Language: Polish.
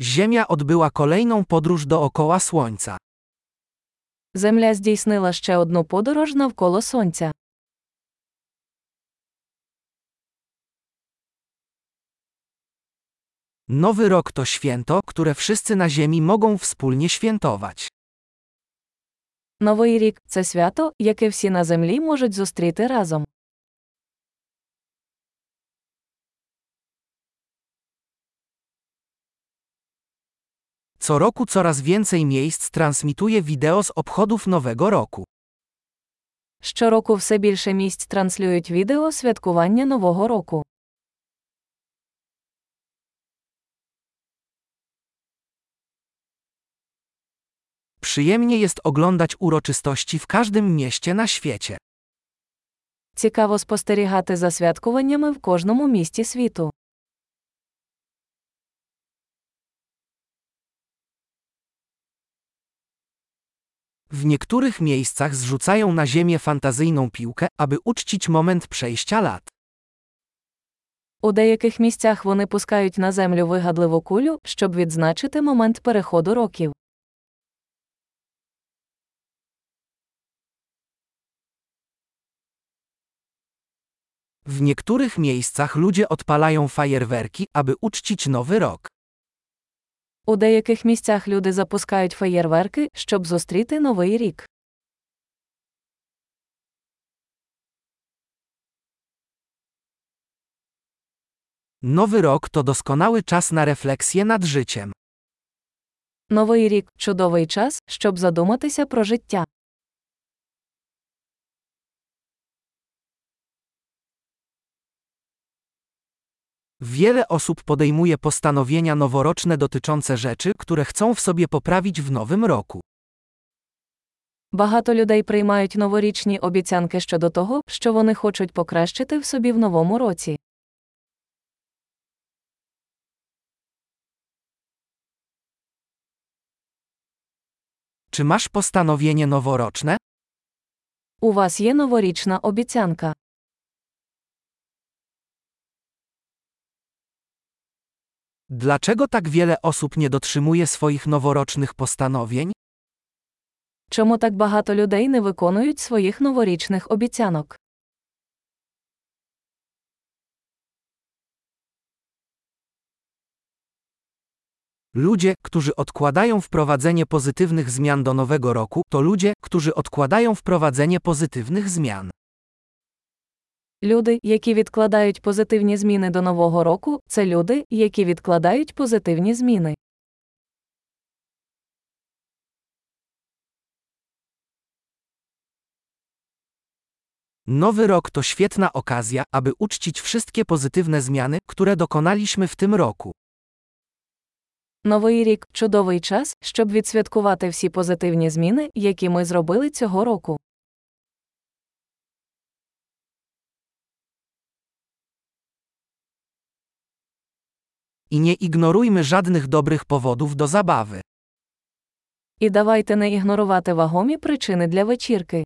Ziemia odbyła kolejną podróż dookoła Słońca. Земля здійснила ще одну подорож навколо Сонця. Nowy rok to święto, które wszyscy na Ziemi mogą wspólnie świętować. Новий рік це свято, яке всі на землі можуть зустріти разом. Co roku coraz więcej miejsc transmituje wideo z obchodów Nowego Roku. Щороку все більше місць транслюють відео святкування Нового року. Przyjemnie jest oglądać uroczystości w każdym mieście na świecie. Цікаво спостерігати за святкуваннями в кожному місті світу. W niektórych miejscach zrzucają na ziemię fantazyjną piłkę, aby uczcić moment przejścia lat. У деяких місцях вони пускають на землю вигадливу кулю, щоб відзначити момент переходу років. W niektórych miejscach ludzie odpalają fajerwerki, aby uczcić nowy rok. У деяких місцях люди запускають феєрверки, щоб зустріти новий рік. Nowy rok to doskonały czas na refleksję nad życiem. Новий рік чудовий час, щоб задуматися про життя. Wiele osób podejmuje postanowienia noworoczne dotyczące rzeczy, które chcą w sobie poprawić w nowym roku. Багато людей приймають новорічні обіцянки щодо того, що вони хочуть покращити в собі в новому році. Czy masz postanowienie noworoczne? У вас є новорічна обіцянка. Dlaczego tak wiele osób nie dotrzymuje swoich noworocznych postanowień? Чому так багато людей не виконують своїх новорічних обіцянок? Ludzie, którzy odkładają wprowadzenie pozytywnych zmian do nowego roku, to ludzie, którzy odkładają wprowadzenie pozytywnych zmian. Люди, які відкладають позитивні зміни до нового року, це люди, які відкладають позитивні зміни. Nowy rok to świetna okazja, aby uczcić wszystkie pozytywne zmiany, które dokonaliśmy w tym roku. Новий рік чудовий час, щоб відсвяткувати всі позитивні зміни, які ми зробили цього року. I nie ignorujmy żadnych dobrych powodów do zabawy. І давайте не ігнорувати вагомі причини для вечірки.